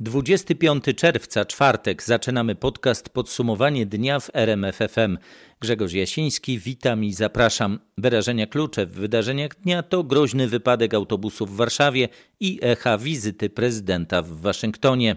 25 czerwca, czwartek, zaczynamy podcast Podsumowanie dnia w RMFFM. Grzegorz Jasiński, witam i zapraszam. Wyrażenia klucze w wydarzeniach dnia to groźny wypadek autobusu w Warszawie i echa wizyty prezydenta w Waszyngtonie.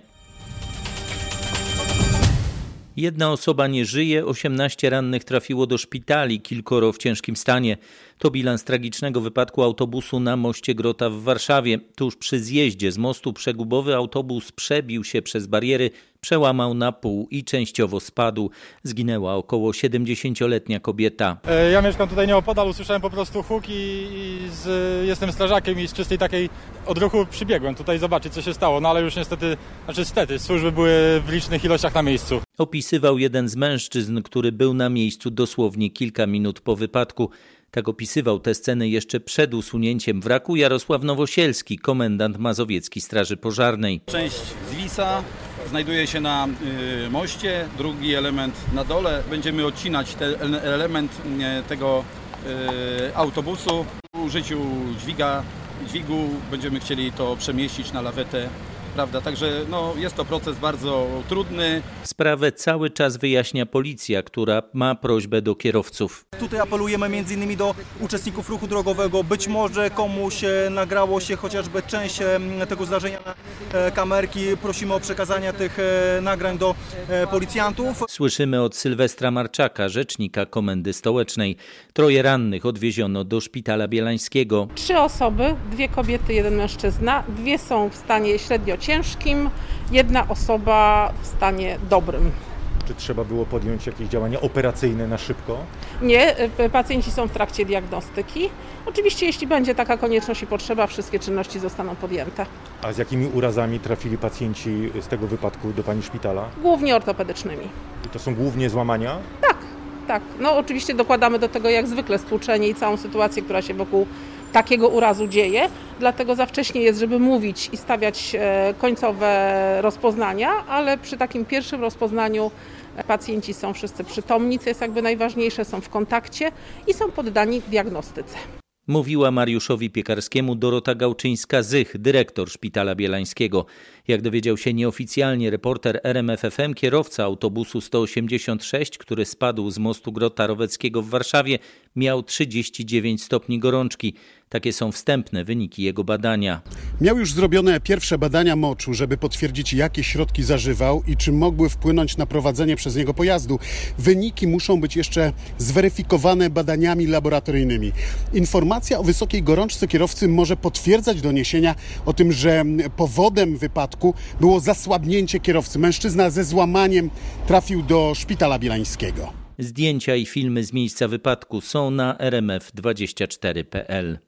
Jedna osoba nie żyje, 18 rannych trafiło do szpitali, kilkoro w ciężkim stanie. To bilans tragicznego wypadku autobusu na moście Grota w Warszawie. Tuż przy zjeździe z mostu przegubowy autobus przebił się przez bariery, przełamał na pół i częściowo spadł. Zginęła około 70-letnia kobieta. E, Ja mieszkam tutaj nieopodal, usłyszałem po prostu huk i, i z, jestem strażakiem i z czystej takiej odruchu przybiegłem tutaj zobaczyć co się stało, no ale już niestety, znaczy niestety, służby były w licznych ilościach na miejscu. Opisywał jeden z mężczyzn, który był na miejscu dosłownie kilka minut po wypadku. Tak opisywał tę scenę jeszcze przed usunięciem wraku Jarosław Nowosielski, komendant mazowiecki Straży Pożarnej. Część zwisa znajduje się na y, moście, drugi element na dole. Będziemy odcinać ten ele- element y, tego y, autobusu. W użyciu dźwiga, dźwigu będziemy chcieli to przemieścić na lawetę. Prawda? Także no, jest to proces bardzo trudny. Sprawę cały czas wyjaśnia policja, która ma prośbę do kierowców. Tutaj apelujemy m.in. do uczestników ruchu drogowego. Być może komuś e, nagrało się chociażby część e, tego zdarzenia na e, kamerki. Prosimy o przekazanie tych nagrań do policjantów. Słyszymy od Sylwestra Marczaka, rzecznika Komendy Stołecznej. Troje rannych odwieziono do szpitala bielańskiego. Trzy osoby, dwie kobiety, jeden mężczyzna. Dwie są w stanie średnio ciężkim, jedna osoba w stanie dobrym. Czy trzeba było podjąć jakieś działania operacyjne na szybko? Nie, y, pacjenci są w trakcie diagnostyki. Oczywiście, jeśli będzie taka konieczność i potrzeba, wszystkie czynności zostaną podjęte. A z jakimi urazami trafili pacjenci z tego wypadku do Pani szpitala? Głównie ortopedycznymi. I to są głównie złamania? Tak, no oczywiście dokładamy do tego jak zwykle stłuczenie i całą sytuację, która się wokół takiego urazu dzieje. Dlatego za wcześnie jest, żeby mówić i stawiać e, końcowe rozpoznania, ale przy takim pierwszym rozpoznaniu e, pacjenci są wszyscy przytomni, co jest jakby najważniejsze, są w kontakcie i są poddani diagnostyce. Mówiła Mariuszowi Piekarskiemu Dorota Gałczyńska-Zych, dyrektor Szpitala Bielańskiego. Jak dowiedział się nieoficjalnie reporter RMFFM, kierowca autobusu 186, który spadł z mostu Grota Roweckiego w Warszawie, miał 39 stopni gorączki. Takie są wstępne wyniki jego badania. Miał już zrobione pierwsze badania moczu, żeby potwierdzić, jakie środki zażywał i czy mogły wpłynąć na prowadzenie przez niego pojazdu. Wyniki muszą być jeszcze zweryfikowane badaniami laboratoryjnymi. Informacja o wysokiej gorączce kierowcy może potwierdzać doniesienia o tym, że powodem wypadku było zasłabnięcie kierowcy. Mężczyzna ze złamaniem trafił do szpitala bielańskiego. Zdjęcia i filmy z miejsca wypadku są na rmf24.pl.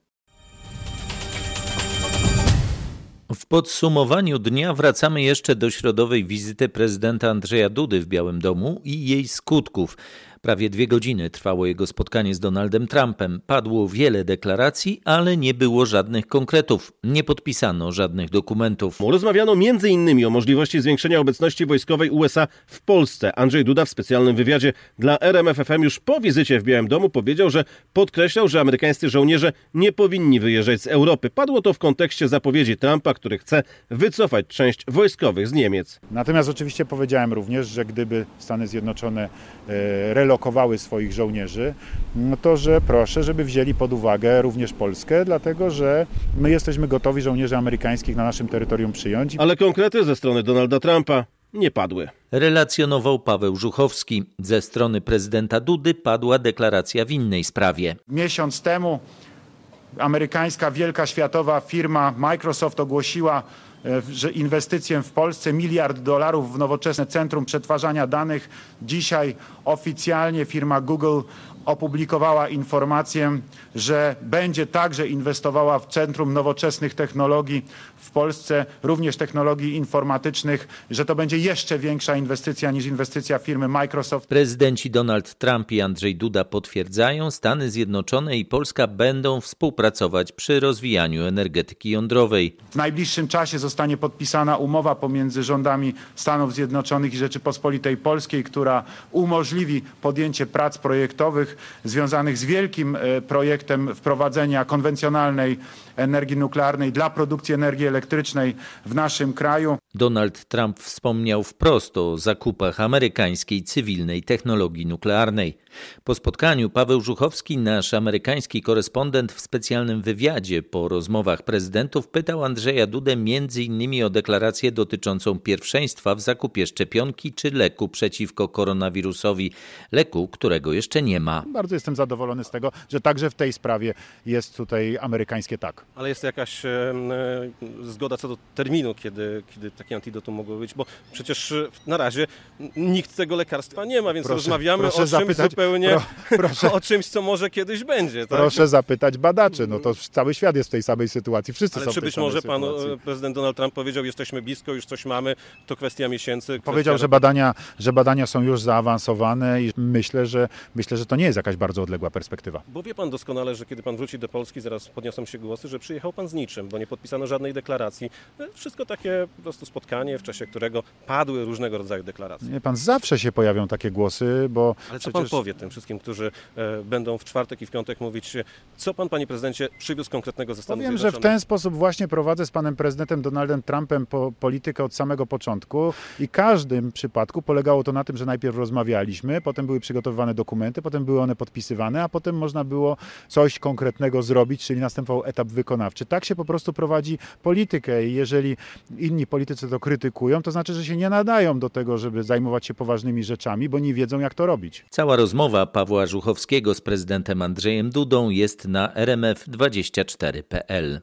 W podsumowaniu dnia wracamy jeszcze do środowej wizyty prezydenta Andrzeja Dudy w Białym Domu i jej skutków. Prawie dwie godziny trwało jego spotkanie z Donaldem Trumpem. Padło wiele deklaracji, ale nie było żadnych konkretów. Nie podpisano żadnych dokumentów. Rozmawiano m.in. o możliwości zwiększenia obecności wojskowej USA w Polsce. Andrzej Duda w specjalnym wywiadzie dla RMFFM już po wizycie w Białym Domu powiedział, że podkreślał, że amerykańscy żołnierze nie powinni wyjeżdżać z Europy. Padło to w kontekście zapowiedzi Trumpa, który chce wycofać część wojskowych z Niemiec. Natomiast oczywiście powiedziałem również, że gdyby Stany Zjednoczone e, relokowały swoich żołnierzy, no to że proszę, żeby wzięli pod uwagę również Polskę, dlatego że my jesteśmy gotowi żołnierzy amerykańskich na naszym terytorium przyjąć. Ale konkrety ze strony Donalda Trumpa nie padły. Relacjonował Paweł Żuchowski. Ze strony prezydenta Dudy padła deklaracja w innej sprawie. Miesiąc temu amerykańska wielka światowa firma Microsoft ogłosiła, że inwestycje w Polsce miliard dolarów w nowoczesne centrum przetwarzania danych. Dzisiaj oficjalnie firma Google opublikowała informację, że będzie także inwestowała w Centrum Nowoczesnych Technologii w Polsce, również technologii informatycznych, że to będzie jeszcze większa inwestycja niż inwestycja firmy Microsoft. Prezydenci Donald Trump i Andrzej Duda potwierdzają, Stany Zjednoczone i Polska będą współpracować przy rozwijaniu energetyki jądrowej. W najbliższym czasie zostanie podpisana umowa pomiędzy rządami Stanów Zjednoczonych i Rzeczypospolitej Polskiej, która umożliwi podjęcie prac projektowych związanych z wielkim e, projektem wprowadzenia konwencjonalnej energii nuklearnej dla produkcji energii elektrycznej w naszym kraju. Donald Trump wspomniał wprost o zakupach amerykańskiej cywilnej technologii nuklearnej. Po spotkaniu Paweł Żuchowski, nasz amerykański korespondent w specjalnym wywiadzie po rozmowach prezydentów, pytał Andrzeja Dudę m.in. o deklarację dotyczącą pierwszeństwa w zakupie szczepionki czy leku przeciwko koronawirusowi, leku, którego jeszcze nie ma. Bardzo jestem zadowolony z tego, że także w tej sprawie jest tutaj amerykańskie tak. Ale jest jakaś e, zgoda co do terminu, kiedy, kiedy takie antidotum mogło być, bo przecież e, na razie nikt tego lekarstwa nie ma, więc proszę, rozmawiamy proszę o czymś zapytać, zupełnie, pro, proszę, o czymś, co może kiedyś będzie. Tak? Proszę zapytać badaczy, no to cały świat jest w tej samej sytuacji, wszyscy Ale są czy być może pan e, prezydent Donald Trump powiedział, jesteśmy blisko, już coś mamy, to kwestia miesięcy. Kwestia powiedział, że badania, że badania są już zaawansowane i myślę, że myślę, że to nie jest jakaś bardzo odległa perspektywa. Bo wie pan doskonale, że kiedy pan wróci do Polski, zaraz podniosą się głosy, że przyjechał pan z niczym, bo nie podpisano żadnej deklaracji. E, wszystko takie po prostu spotkanie, w czasie którego padły różnego rodzaju deklaracje. Nie, pan zawsze się pojawią takie głosy, bo... Ale co przecież... pan powie tym wszystkim, którzy e, będą w czwartek i w piątek mówić, co pan, panie prezydencie, przywiózł konkretnego ze Stanów Powiem, że w ten sposób właśnie prowadzę z panem prezydentem Donaldem Trumpem po politykę od samego początku i każdym przypadku polegało to na tym, że najpierw rozmawialiśmy, potem były przygotowywane dokumenty, potem były one podpisywane, a potem można było coś konkretnego zrobić, czyli następował etap wykonawczy. Tak się po prostu prowadzi politykę i jeżeli inni politycy to krytykują, to znaczy, że się nie nadają do tego, żeby zajmować się poważnymi rzeczami, bo nie wiedzą, jak to robić. Cała rozmowa Pawła Żuchowskiego z prezydentem Andrzejem Dudą jest na rmf24.pl.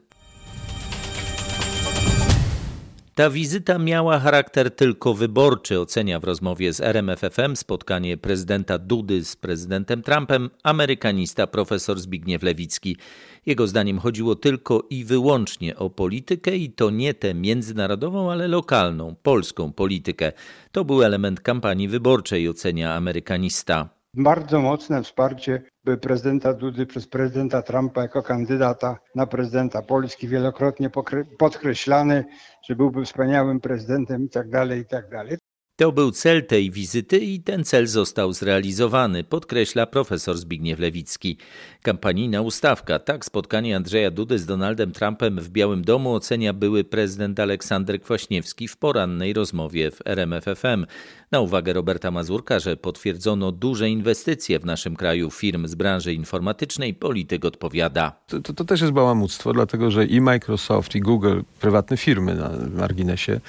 Ta wizyta miała charakter tylko wyborczy, ocenia w rozmowie z RMFFM spotkanie prezydenta Dudy z prezydentem Trumpem amerykanista profesor Zbigniew Lewicki. Jego zdaniem chodziło tylko i wyłącznie o politykę i to nie tę międzynarodową, ale lokalną, polską politykę. To był element kampanii wyborczej, ocenia amerykanista. Bardzo mocne wsparcie prezydenta Dudy przez prezydenta Trumpa jako kandydata na prezydenta Polski, wielokrotnie podkreślany, że byłby wspaniałym prezydentem i tak dalej, i tak dalej. To był cel tej wizyty i ten cel został zrealizowany, podkreśla profesor Zbigniew Lewicki. Kampanijna ustawka, tak spotkanie Andrzeja Dudy z Donaldem Trumpem w Białym Domu ocenia były prezydent Aleksander Kwaśniewski w porannej rozmowie w RMFFM. Na uwagę Roberta Mazurka, że potwierdzono duże inwestycje w naszym kraju firm z branży informatycznej, polityk odpowiada. To, to, to też jest bałamuctwo, dlatego że i Microsoft, i Google, prywatne firmy na marginesie.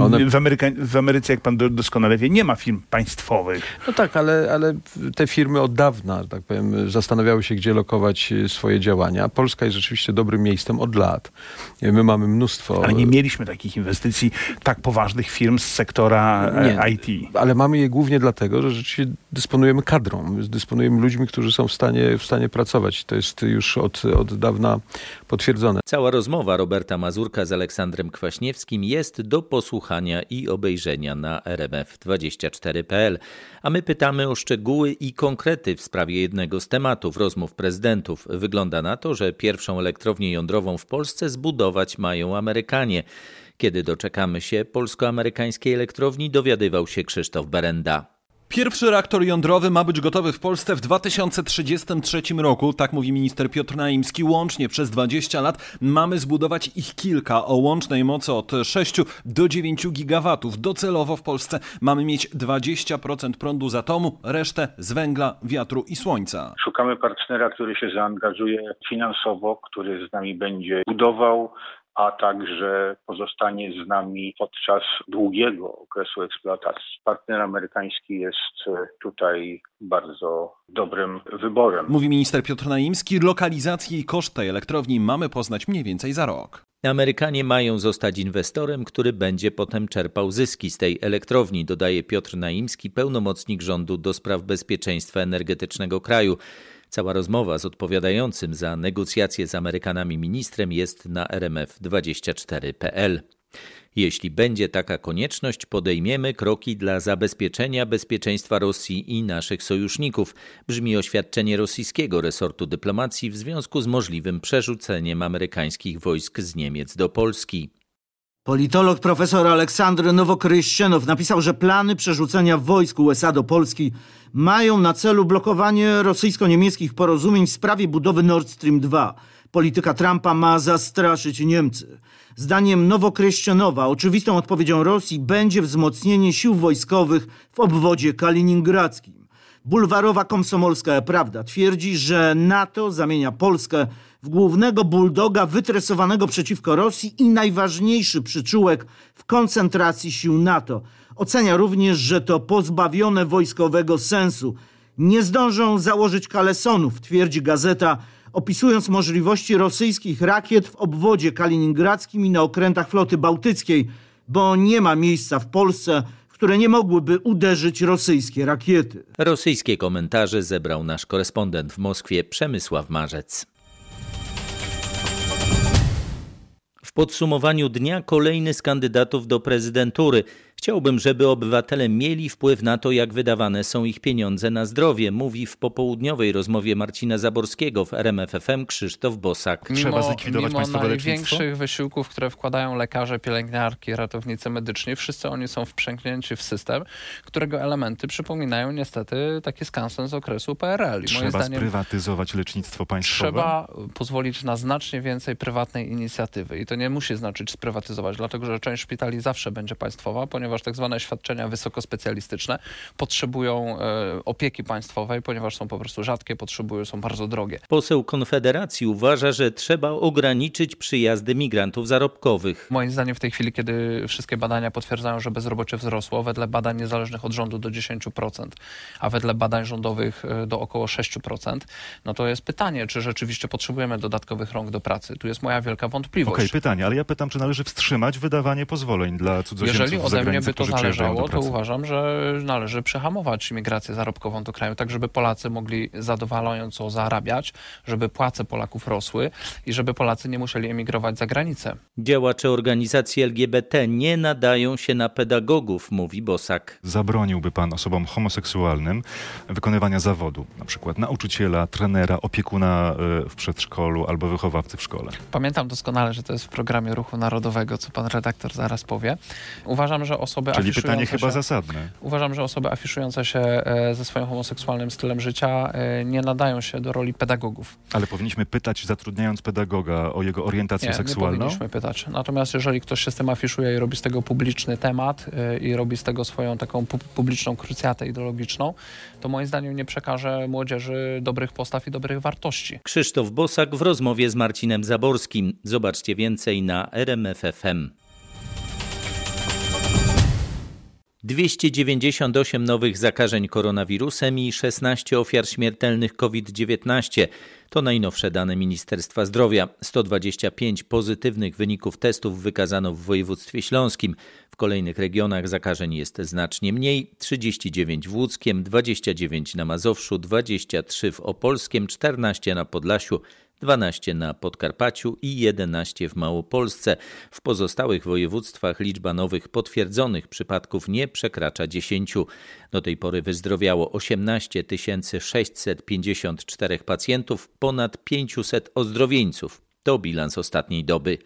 One... W, Ameryka, w Ameryce, jak pan doskonale wie, nie ma firm państwowych. No tak, ale, ale te firmy od dawna, tak powiem, zastanawiały się, gdzie lokować swoje działania. Polska jest rzeczywiście dobrym miejscem od lat. My mamy mnóstwo... Ale nie mieliśmy takich inwestycji tak poważnych firm z sektora nie, e, IT ale mamy je głównie dlatego, że rzeczywiście dysponujemy kadrą, dysponujemy ludźmi, którzy są w stanie, w stanie pracować. To jest już od, od dawna potwierdzone. Cała rozmowa Roberta Mazurka z Aleksandrem Kwaśniewskim jest do posłuchania i obejrzenia na rmf24.pl. A my pytamy o szczegóły i konkrety w sprawie jednego z tematów rozmów prezydentów. Wygląda na to, że pierwszą elektrownię jądrową w Polsce zbudować mają Amerykanie. Kiedy doczekamy się polsko-amerykańskiej elektrowni, dowiadywał się Krzysztof Berenda. Pierwszy reaktor jądrowy ma być gotowy w Polsce w 2033 roku, tak mówi minister Piotr Naimski. Łącznie przez 20 lat mamy zbudować ich kilka o łącznej mocy od 6 do 9 gigawatów. Docelowo w Polsce mamy mieć 20% prądu z atomu, resztę z węgla, wiatru i słońca. Szukamy partnera, który się zaangażuje finansowo, który z nami będzie budował a także pozostanie z nami podczas długiego okresu eksploatacji. Partner amerykański jest e, tutaj bardzo dobrym wyborem. Mówi minister Piotr Naimski. Lokalizację i koszt tej elektrowni mamy poznać mniej więcej za rok. Amerykanie mają zostać inwestorem, który będzie potem czerpał zyski z tej elektrowni, dodaje Piotr Naimski, pełnomocnik rządu do spraw bezpieczeństwa energetycznego kraju. Cała rozmowa z odpowiadającym za negocjacje z Amerykanami ministrem jest na rmf24.pl. Jeśli będzie taka konieczność, podejmiemy kroki dla zabezpieczenia bezpieczeństwa Rosji i naszych sojuszników, brzmi oświadczenie rosyjskiego resortu dyplomacji w związku z możliwym przerzuceniem amerykańskich wojsk z Niemiec do Polski. Politolog profesor Aleksandr Nowokryścianow napisał, że plany przerzucenia wojsk USA do Polski mają na celu blokowanie rosyjsko-niemieckich porozumień w sprawie budowy Nord Stream 2. Polityka Trumpa ma zastraszyć Niemcy. Zdaniem Nowokreścionowa oczywistą odpowiedzią Rosji będzie wzmocnienie sił wojskowych w obwodzie kaliningradzkim. Bulwarowa komsomolska prawda twierdzi, że NATO zamienia Polskę w głównego buldoga wytresowanego przeciwko Rosji i najważniejszy przyczółek w koncentracji sił NATO. Ocenia również, że to pozbawione wojskowego sensu. Nie zdążą założyć kalesonów, twierdzi gazeta, opisując możliwości rosyjskich rakiet w obwodzie kaliningradzkim i na okrętach floty bałtyckiej, bo nie ma miejsca w Polsce, które nie mogłyby uderzyć rosyjskie rakiety. Rosyjskie komentarze zebrał nasz korespondent w Moskwie Przemysław Marzec. W podsumowaniu dnia kolejny z kandydatów do prezydentury. Chciałbym, żeby obywatele mieli wpływ na to, jak wydawane są ich pieniądze na zdrowie, mówi w popołudniowej rozmowie Marcina Zaborskiego w RMFFM Krzysztof Bosak. Trzeba mimo, zlikwidować mimo największych wysiłków, które wkładają lekarze, pielęgniarki, ratownicy medyczni, wszyscy oni są wprzęgnięci w system, którego elementy przypominają niestety taki skansen z okresu PRL. I trzeba zdaniem, sprywatyzować lecznictwo państwowe? Trzeba pozwolić na znacznie więcej prywatnej inicjatywy i to nie musi znaczyć sprywatyzować, dlatego że część szpitali zawsze będzie państwowa, ponieważ tak zwane świadczenia wysokospecjalistyczne potrzebują e, opieki państwowej, ponieważ są po prostu rzadkie, potrzebują, są bardzo drogie. Poseł Konfederacji uważa, że trzeba ograniczyć przyjazdy migrantów zarobkowych. Moim zdaniem w tej chwili, kiedy wszystkie badania potwierdzają, że bezrobocie wzrosło, wedle badań niezależnych od rządu do 10%, a wedle badań rządowych e, do około 6%, no to jest pytanie, czy rzeczywiście potrzebujemy dodatkowych rąk do pracy. Tu jest moja wielka wątpliwość. Okay, pytanie, ale ja pytam, czy należy wstrzymać wydawanie pozwoleń dla cudzoziemców Jeżeli ode mnie by to zależało, to uważam, że należy przehamować migrację zarobkową do kraju, tak żeby Polacy mogli zadowalająco zarabiać, żeby płace Polaków rosły i żeby Polacy nie musieli emigrować za granicę. Działacze organizacji LGBT nie nadają się na pedagogów, mówi Bosak. Zabroniłby pan osobom homoseksualnym wykonywania zawodu, na przykład nauczyciela, trenera, opiekuna e, w przedszkolu albo wychowawcy w szkole. Pamiętam doskonale, że to jest w programie Ruchu Narodowego, co pan redaktor zaraz powie. Uważam, że osoby Czyli pytanie chyba się, zasadne. Uważam, że osoby afiszujące się e, ze swoim homoseksualnym stylem życia e, nie nadają się do roli pedagogów. Ale powinniśmy pytać, zatrudniając pedagoga, o jego orientację nie, seksualną? Nie powinniśmy pytać. Natomiast jeżeli ktoś się z tym afiszuje i robi z tego publiczny temat e, i robi z tego swoją taką pu publiczną krucjatę ideologiczną, to moim zdaniem nie przekaże młodzieży dobrych postaw i dobrych wartości. Krzysztof Bosak w rozmowie z Marcinem Zaborskim. Zobaczcie więcej na RMFFM. 298 nowych zakażeń koronawirusem i 16 ofiar śmiertelnych COVID-19. To najnowsze dane Ministerstwa Zdrowia. 125 pozytywnych wyników testów wykazano w województwie śląskim. Kolejnych regionach zakażeń jest znacznie mniej: 39 w Łódzkiem, 29 na Mazowszu, 23 w Opolskiem, 14 na Podlasiu, 12 na Podkarpaciu i 11 w Małopolsce. W pozostałych województwach liczba nowych potwierdzonych przypadków nie przekracza 10. Do tej pory wyzdrowiało 18 654 pacjentów, ponad 500 ozdrowieńców. To bilans ostatniej doby.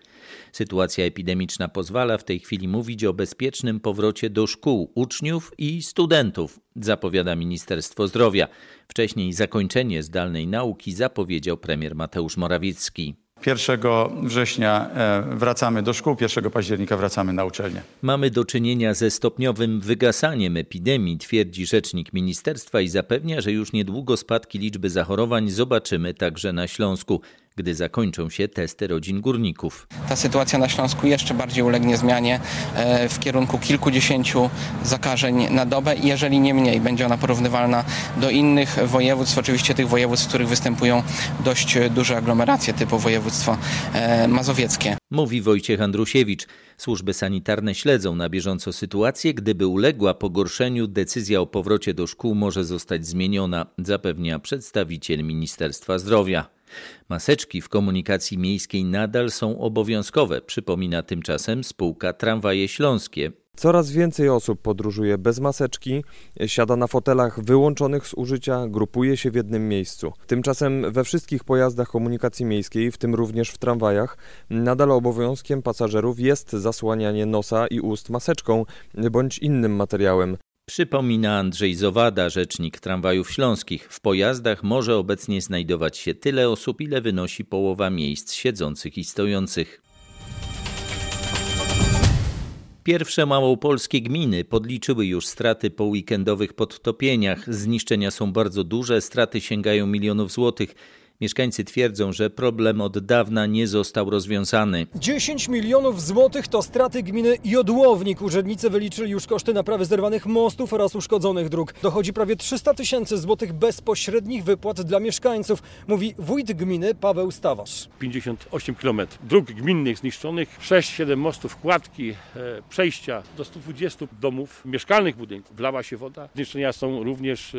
Sytuacja epidemiczna pozwala w tej chwili mówić o bezpiecznym powrocie do szkół uczniów i studentów, zapowiada Ministerstwo Zdrowia. Wcześniej zakończenie zdalnej nauki zapowiedział premier Mateusz Morawiecki. 1 września e, wracamy do szkół, 1 października wracamy na uczelnię. Mamy do czynienia ze stopniowym wygasaniem epidemii, twierdzi rzecznik ministerstwa i zapewnia, że już niedługo spadki liczby zachorowań zobaczymy także na Śląsku gdy zakończą się testy rodzin górników. Ta sytuacja na Śląsku jeszcze bardziej ulegnie zmianie e, w kierunku kilkudziesięciu zakażeń na dobę, jeżeli nie mniej. Będzie ona porównywalna do innych województw, oczywiście tych województw, w których występują dość duże aglomeracje typu województwo e, mazowieckie. Mówi Wojciech Andrusiewicz. Służby sanitarne śledzą na bieżąco sytuację. Gdyby uległa pogorszeniu, decyzja o powrocie do szkół może zostać zmieniona, zapewnia przedstawiciel Ministerstwa Zdrowia. Maseczki w komunikacji miejskiej nadal są obowiązkowe, przypomina tymczasem spółka Tramwaje Śląskie. Coraz więcej osób podróżuje bez maseczki, siada na fotelach wyłączonych z użycia, grupuje się w jednym miejscu. Tymczasem we wszystkich pojazdach komunikacji miejskiej, w tym również w tramwajach, nadal obowiązkiem pasażerów jest zasłanianie nosa i ust maseczką bądź innym materiałem. Przypomina Andrzej Zowada, rzecznik tramwajów śląskich. W pojazdach może obecnie znajdować się tyle osób, ile wynosi połowa miejsc siedzących i stojących. Pierwsze małopolskie gminy podliczyły już straty po weekendowych podtopieniach. Zniszczenia są bardzo duże, straty sięgają milionów złotych. Mieszkańcy twierdzą, że problem od dawna nie został rozwiązany. 10 milionów złotych to straty gminy Jodłownik. Urzędnicy wyliczyli już koszty naprawy zerwanych mostów oraz uszkodzonych dróg. Dochodzi prawie 300 tysięcy złotych bezpośrednich wypłat dla mieszkańców, mówi wójt gminy Paweł Stawarz. 58 km dróg gminnych zniszczonych, 6-7 mostów, kładki, e, przejścia do 120 domów, mieszkalnych budynków. Wlała się woda. Zniszczenia są również e,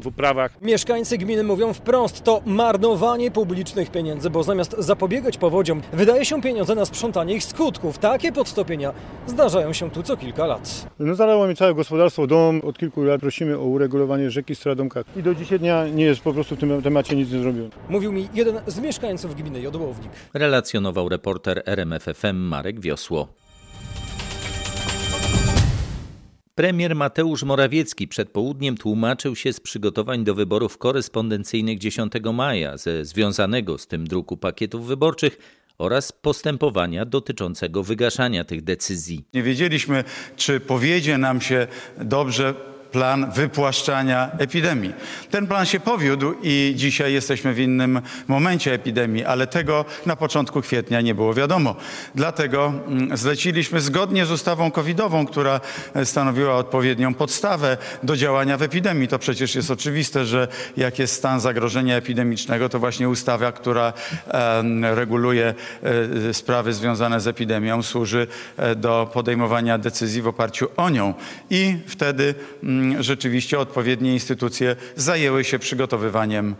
w uprawach. Mieszkańcy gminy mówią wprost, to marnowanie marnowanie publicznych pieniędzy, bo zamiast zapobiegać powodziom, wydaje się pieniądze na sprzątanie ich skutków. Takie podstopienia zdarzają się tu co kilka lat. No zalało mi całe gospodarstwo, dom. Od kilku lat prosimy o uregulowanie rzeki Stradomka i do dzisiaj dnia nie jest po prostu w tym temacie nic nie zrobione. Mówił mi jeden z mieszkańców gminy Jodłownik. Relacjonował reporter RMFFM Marek Wiosło. Premier Mateusz Morawiecki przed południem tłumaczył się z przygotowań do wyborów korespondencyjnych 10 maja, ze związanego z tym druku pakietów wyborczych oraz postępowania dotyczącego wygaszania tych decyzji. Nie wiedzieliśmy, czy powiedzie nam się dobrze plan wypłaszczania epidemii. Ten plan się powiódł i dzisiaj jesteśmy w innym momencie epidemii, ale tego na początku kwietnia nie było wiadomo. Dlatego mm, zleciliśmy zgodnie z ustawą covidową, która stanowiła odpowiednią podstawę do działania w epidemii. To przecież jest oczywiste, że jak jest stan zagrożenia epidemicznego, to właśnie ustawa, która reguluje e, sprawy związane z epidemią, służy e, do podejmowania decyzji w oparciu o nią. I wtedy mm, rzeczywiście odpowiednie instytucje zajęły się przygotowywaniem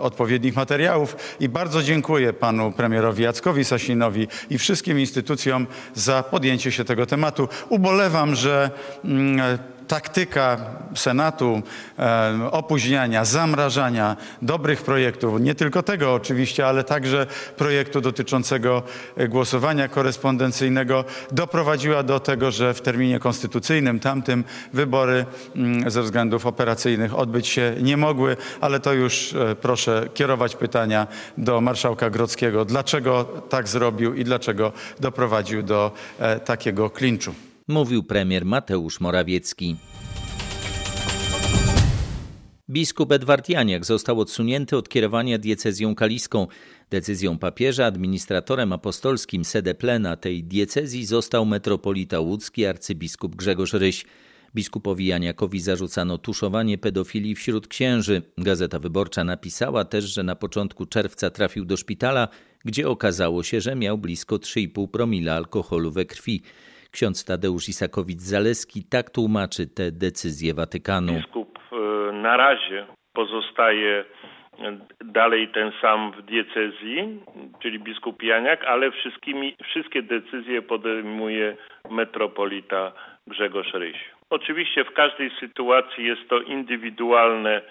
odpowiednich materiałów i bardzo dziękuję panu premierowi Jackowi Sasinowi i wszystkim instytucjom za podjęcie się tego tematu. Ubolewam, że taktyka Senatu e, opóźniania, zamrażania dobrych projektów, nie tylko tego oczywiście, ale także projektu dotyczącego głosowania korespondencyjnego doprowadziła do tego, że w terminie konstytucyjnym tamtym wybory mm, ze względów operacyjnych odbyć się nie mogły, ale to już e, proszę kierować pytania do marszałka Grodzkiego, dlaczego tak zrobił i dlaczego doprowadził do e, takiego klinczu mówił premier Mateusz Morawiecki. Biskup Edward Janiak został odsunięty od kierowania diecezją kaliską. Decyzją papieża administratorem apostolskim sede plena tej diecezji został metropolita łódzki arcybiskup Grzegorz Ryś. Biskupowi Janiakowi zarzucano tuszowanie pedofilii wśród księży. Gazeta Wyborcza napisała też, że na początku czerwca trafił do szpitala, gdzie okazało się, że miał blisko 3,5 promila alkoholu we krwi. Ksiądz Tadeusz Isakowicz-Zaleski tak tłumaczy te decyzje Watykanu. Biskup e, na razie pozostaje e, dalej ten sam w diecezji, czyli biskup Janiak, ale wszystkie decyzje podejmuje metropolita Grzegorz Ryś. Oczywiście w każdej sytuacji jest to indywidualne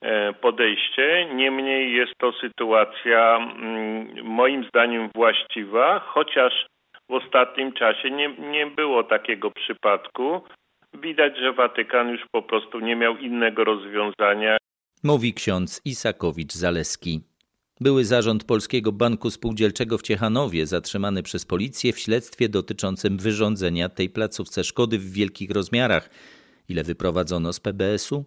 e, podejście, niemniej jest to sytuacja mm, moim zdaniem właściwa, chociaż w ostatnim czasie nie, nie było takiego przypadku. Widać, że Watykan już po prostu nie miał innego rozwiązania. Mówi ksiądz Isakowicz-Zaleski. Były zarząd Polskiego Banku Spółdzielczego w Ciechanowie zatrzymany przez policję w śledztwie dotyczącym wyrządzenia tej placówce szkody w wielkich rozmiarach. Ile wyprowadzono z PBS-u?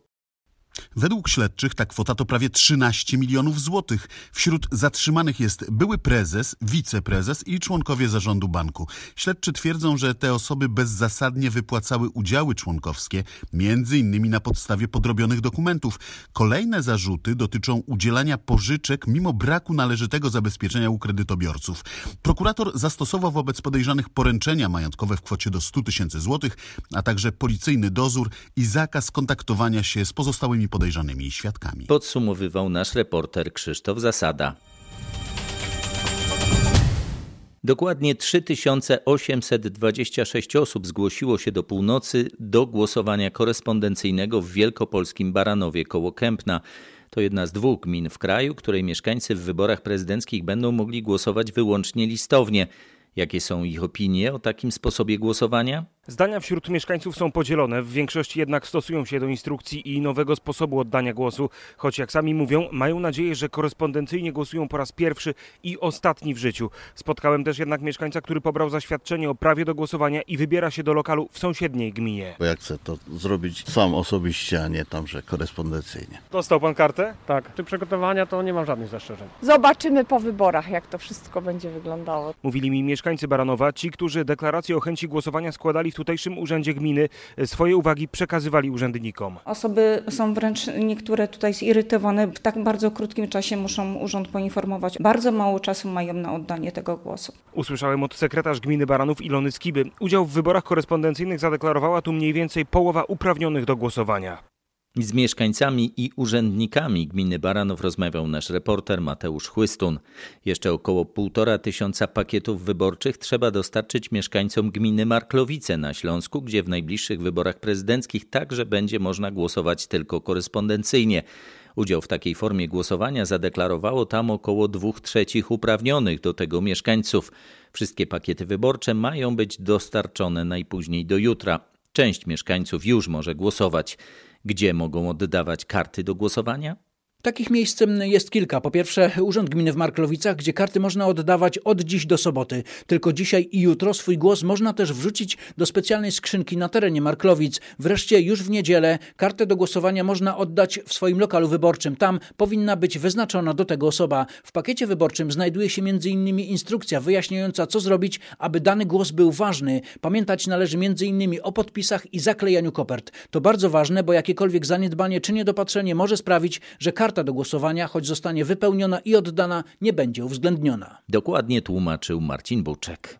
Według śledczych ta kwota to prawie 13 milionów złotych. Wśród zatrzymanych jest były prezes, wiceprezes i członkowie zarządu banku. Śledczy twierdzą, że te osoby bezzasadnie wypłacały udziały członkowskie, między innymi na podstawie podrobionych dokumentów. Kolejne zarzuty dotyczą udzielania pożyczek mimo braku należytego zabezpieczenia u kredytobiorców. Prokurator zastosował wobec podejrzanych poręczenia majątkowe w kwocie do 100 tysięcy złotych, a także policyjny dozór i zakaz kontaktowania się z pozostałymi podejrzanymi świadkami. Podsumowywał nasz reporter Krzysztof Zasada. Dokładnie 3826 osób zgłosiło się do północy do głosowania korespondencyjnego w wielkopolskim Baranowie koło Kępna. To jedna z dwóch gmin w kraju, której mieszkańcy w wyborach prezydenckich będą mogli głosować wyłącznie listownie. Jakie są ich opinie o takim sposobie głosowania? Zdania wśród mieszkańców są podzielone, w większości jednak stosują się do instrukcji i nowego sposobu oddania głosu, choć jak sami mówią, mają nadzieję, że korespondencyjnie głosują po raz pierwszy i ostatni w życiu. Spotkałem też jednak mieszkańca, który pobrał zaświadczenie o prawie do głosowania i wybiera się do lokalu w sąsiedniej gminie. Bo ja chcę to zrobić sam osobiście, a nie tam, że korespondencyjnie. Dostał pan kartę? Tak. Czy przygotowania to nie mam żadnych zastrzeżeń. Zobaczymy po wyborach, jak to wszystko będzie wyglądało. Mówili mi mieszkańcy Baranowa, ci, którzy deklarację o chęci głosowania składali w tutejszym urzędzie gminy, swoje uwagi przekazywali urzędnikom. Osoby są wręcz niektóre tutaj zirytowane. W tak bardzo krótkim czasie muszą urząd poinformować. Bardzo mało czasu mają na oddanie tego głosu. Usłyszałem od sekretarz gminy Baranów Ilony Skiby. Udział w wyborach korespondencyjnych zadeklarowała tu mniej więcej połowa uprawnionych do głosowania. Z mieszkańcami i urzędnikami gminy Baranów rozmawiał nasz reporter Mateusz Chłystun. Jeszcze około półtora tysiąca pakietów wyborczych trzeba dostarczyć mieszkańcom gminy Marklowice na Śląsku, gdzie w najbliższych wyborach prezydenckich także będzie można głosować tylko korespondencyjnie. Udział w takiej formie głosowania zadeklarowało tam około dwóch trzecich uprawnionych do tego mieszkańców. Wszystkie pakiety wyborcze mają być dostarczone najpóźniej do jutra. Część mieszkańców już może głosować. Gdzie mogą oddawać karty do głosowania? Takich miejsc jest kilka. Po pierwsze, Urząd Gminy w Marklowicach, gdzie karty można oddawać od dziś do soboty. Tylko dzisiaj i jutro swój głos można też wrzucić do specjalnej skrzynki na terenie Marklowic. Wreszcie już w niedzielę kartę do głosowania można oddać w swoim lokalu wyborczym. Tam powinna być wyznaczona do tego osoba. W pakiecie wyborczym znajduje się m.in. instrukcja wyjaśniająca, co zrobić, aby dany głos był ważny. Pamiętać należy m.in. o podpisach i zaklejaniu kopert. To bardzo ważne, bo jakiekolwiek zaniedbanie czy niedopatrzenie może sprawić, że karta karta do głosowania, choć zostanie wypełniona i oddana, nie będzie uwzględniona. Dokładnie tłumaczył Marcin Buczek.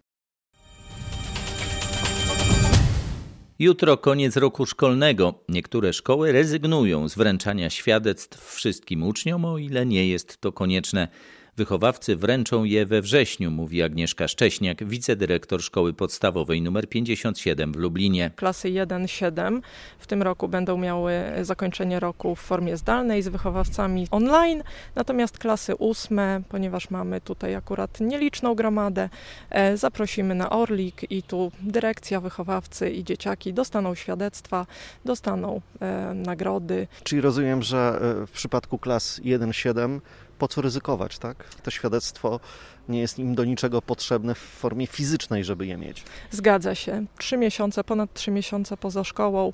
Jutro koniec roku szkolnego. Niektóre szkoły rezygnują z wręczania świadectw wszystkim uczniom, o ile nie jest to konieczne. Wychowawcy wręczą je we wrześniu, mówi Agnieszka Szcześniak, wicedyrektor Szkoły Podstawowej nr 57 w Lublinie. Klasy 1-7 w tym roku będą miały zakończenie roku w formie zdalnej z wychowawcami online, natomiast klasy 8, ponieważ mamy tutaj akurat nieliczną gromadę, e, zaprosimy na Orlik i tu dyrekcja, wychowawcy i dzieciaki dostaną świadectwa, dostaną e, nagrody. Czyli rozumiem, że e, w przypadku klas 1-7 po co ryzykować, tak? To świadectwo nie jest im do niczego potrzebne w formie fizycznej, żeby je mieć. Zgadza się. Trzy miesiące, ponad trzy miesiące poza szkołą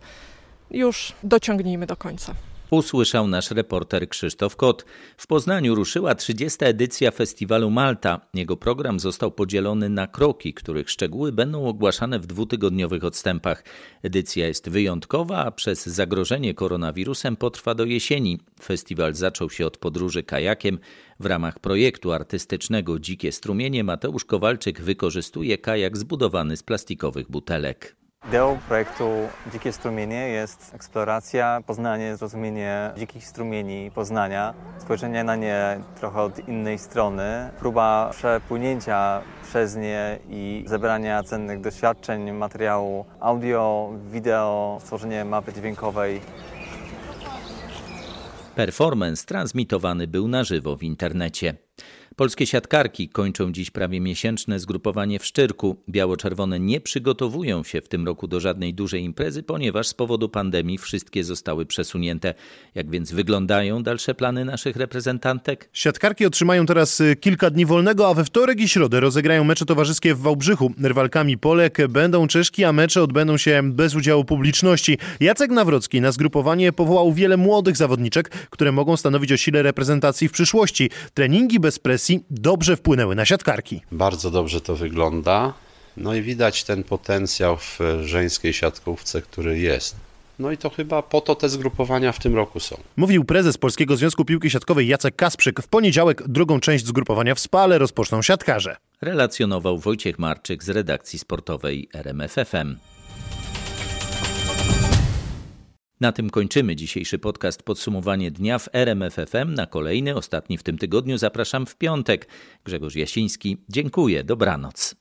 już dociągnijmy do końca usłyszał nasz reporter Krzysztof Kot. W Poznaniu ruszyła 30. edycja festiwalu Malta. Jego program został podzielony na kroki, których szczegóły będą ogłaszane w dwutygodniowych odstępach. Edycja jest wyjątkowa, a przez zagrożenie koronawirusem potrwa do jesieni. Festiwal zaczął się od podróży kajakiem. W ramach projektu artystycznego Dzikie Strumienie Mateusz Kowalczyk wykorzystuje kajak zbudowany z plastikowych butelek. Ideą projektu Dzikie Strumienie jest eksploracja, poznanie, zrozumienie dzikich strumieni Poznania, spojrzenie na nie trochę od innej strony, próba przepłynięcia przez nie i zebrania cennych doświadczeń, materiału audio, wideo, stworzenie mapy dźwiękowej. Performance transmitowany był na żywo w internecie. Polskie siatkarki kończą dziś prawie miesięczne zgrupowanie w Szczyrku. Biało-czerwone nie przygotowują się w tym roku do żadnej dużej imprezy, ponieważ z powodu pandemii wszystkie zostały przesunięte. Jak więc wyglądają dalsze plany naszych reprezentantek? Siatkarki otrzymają teraz y, kilka dni wolnego, a we wtorek i środę rozegrają mecze towarzyskie w Wałbrzychu. Rywalkami Polek będą Czeszki, a mecze odbędą się bez udziału publiczności. Jacek Nawrocki na zgrupowanie powołał wiele młodych zawodniczek, które mogą stanowić o sile reprezentacji w przyszłości. Treningi bez presji dobrze wpłynęły na siatkarki. Bardzo dobrze to wygląda. No i widać ten potencjał w żeńskiej siatkówce, który jest. No i to chyba po to te zgrupowania w tym roku są. Mówił prezes Polskiego Związku Piłki Siatkowej Jacek Kasprzyk. W poniedziałek drugą część zgrupowania w Spale rozpoczną siatkarze. Relacjonował Wojciech Marczyk z redakcji sportowej RMFFM. Na tym kończymy dzisiejszy podcast Podsumowanie dnia w RMFFM. Na kolejny, ostatni w tym tygodniu zapraszam w piątek. Grzegorz Jasiński, dziękuję, dobranoc.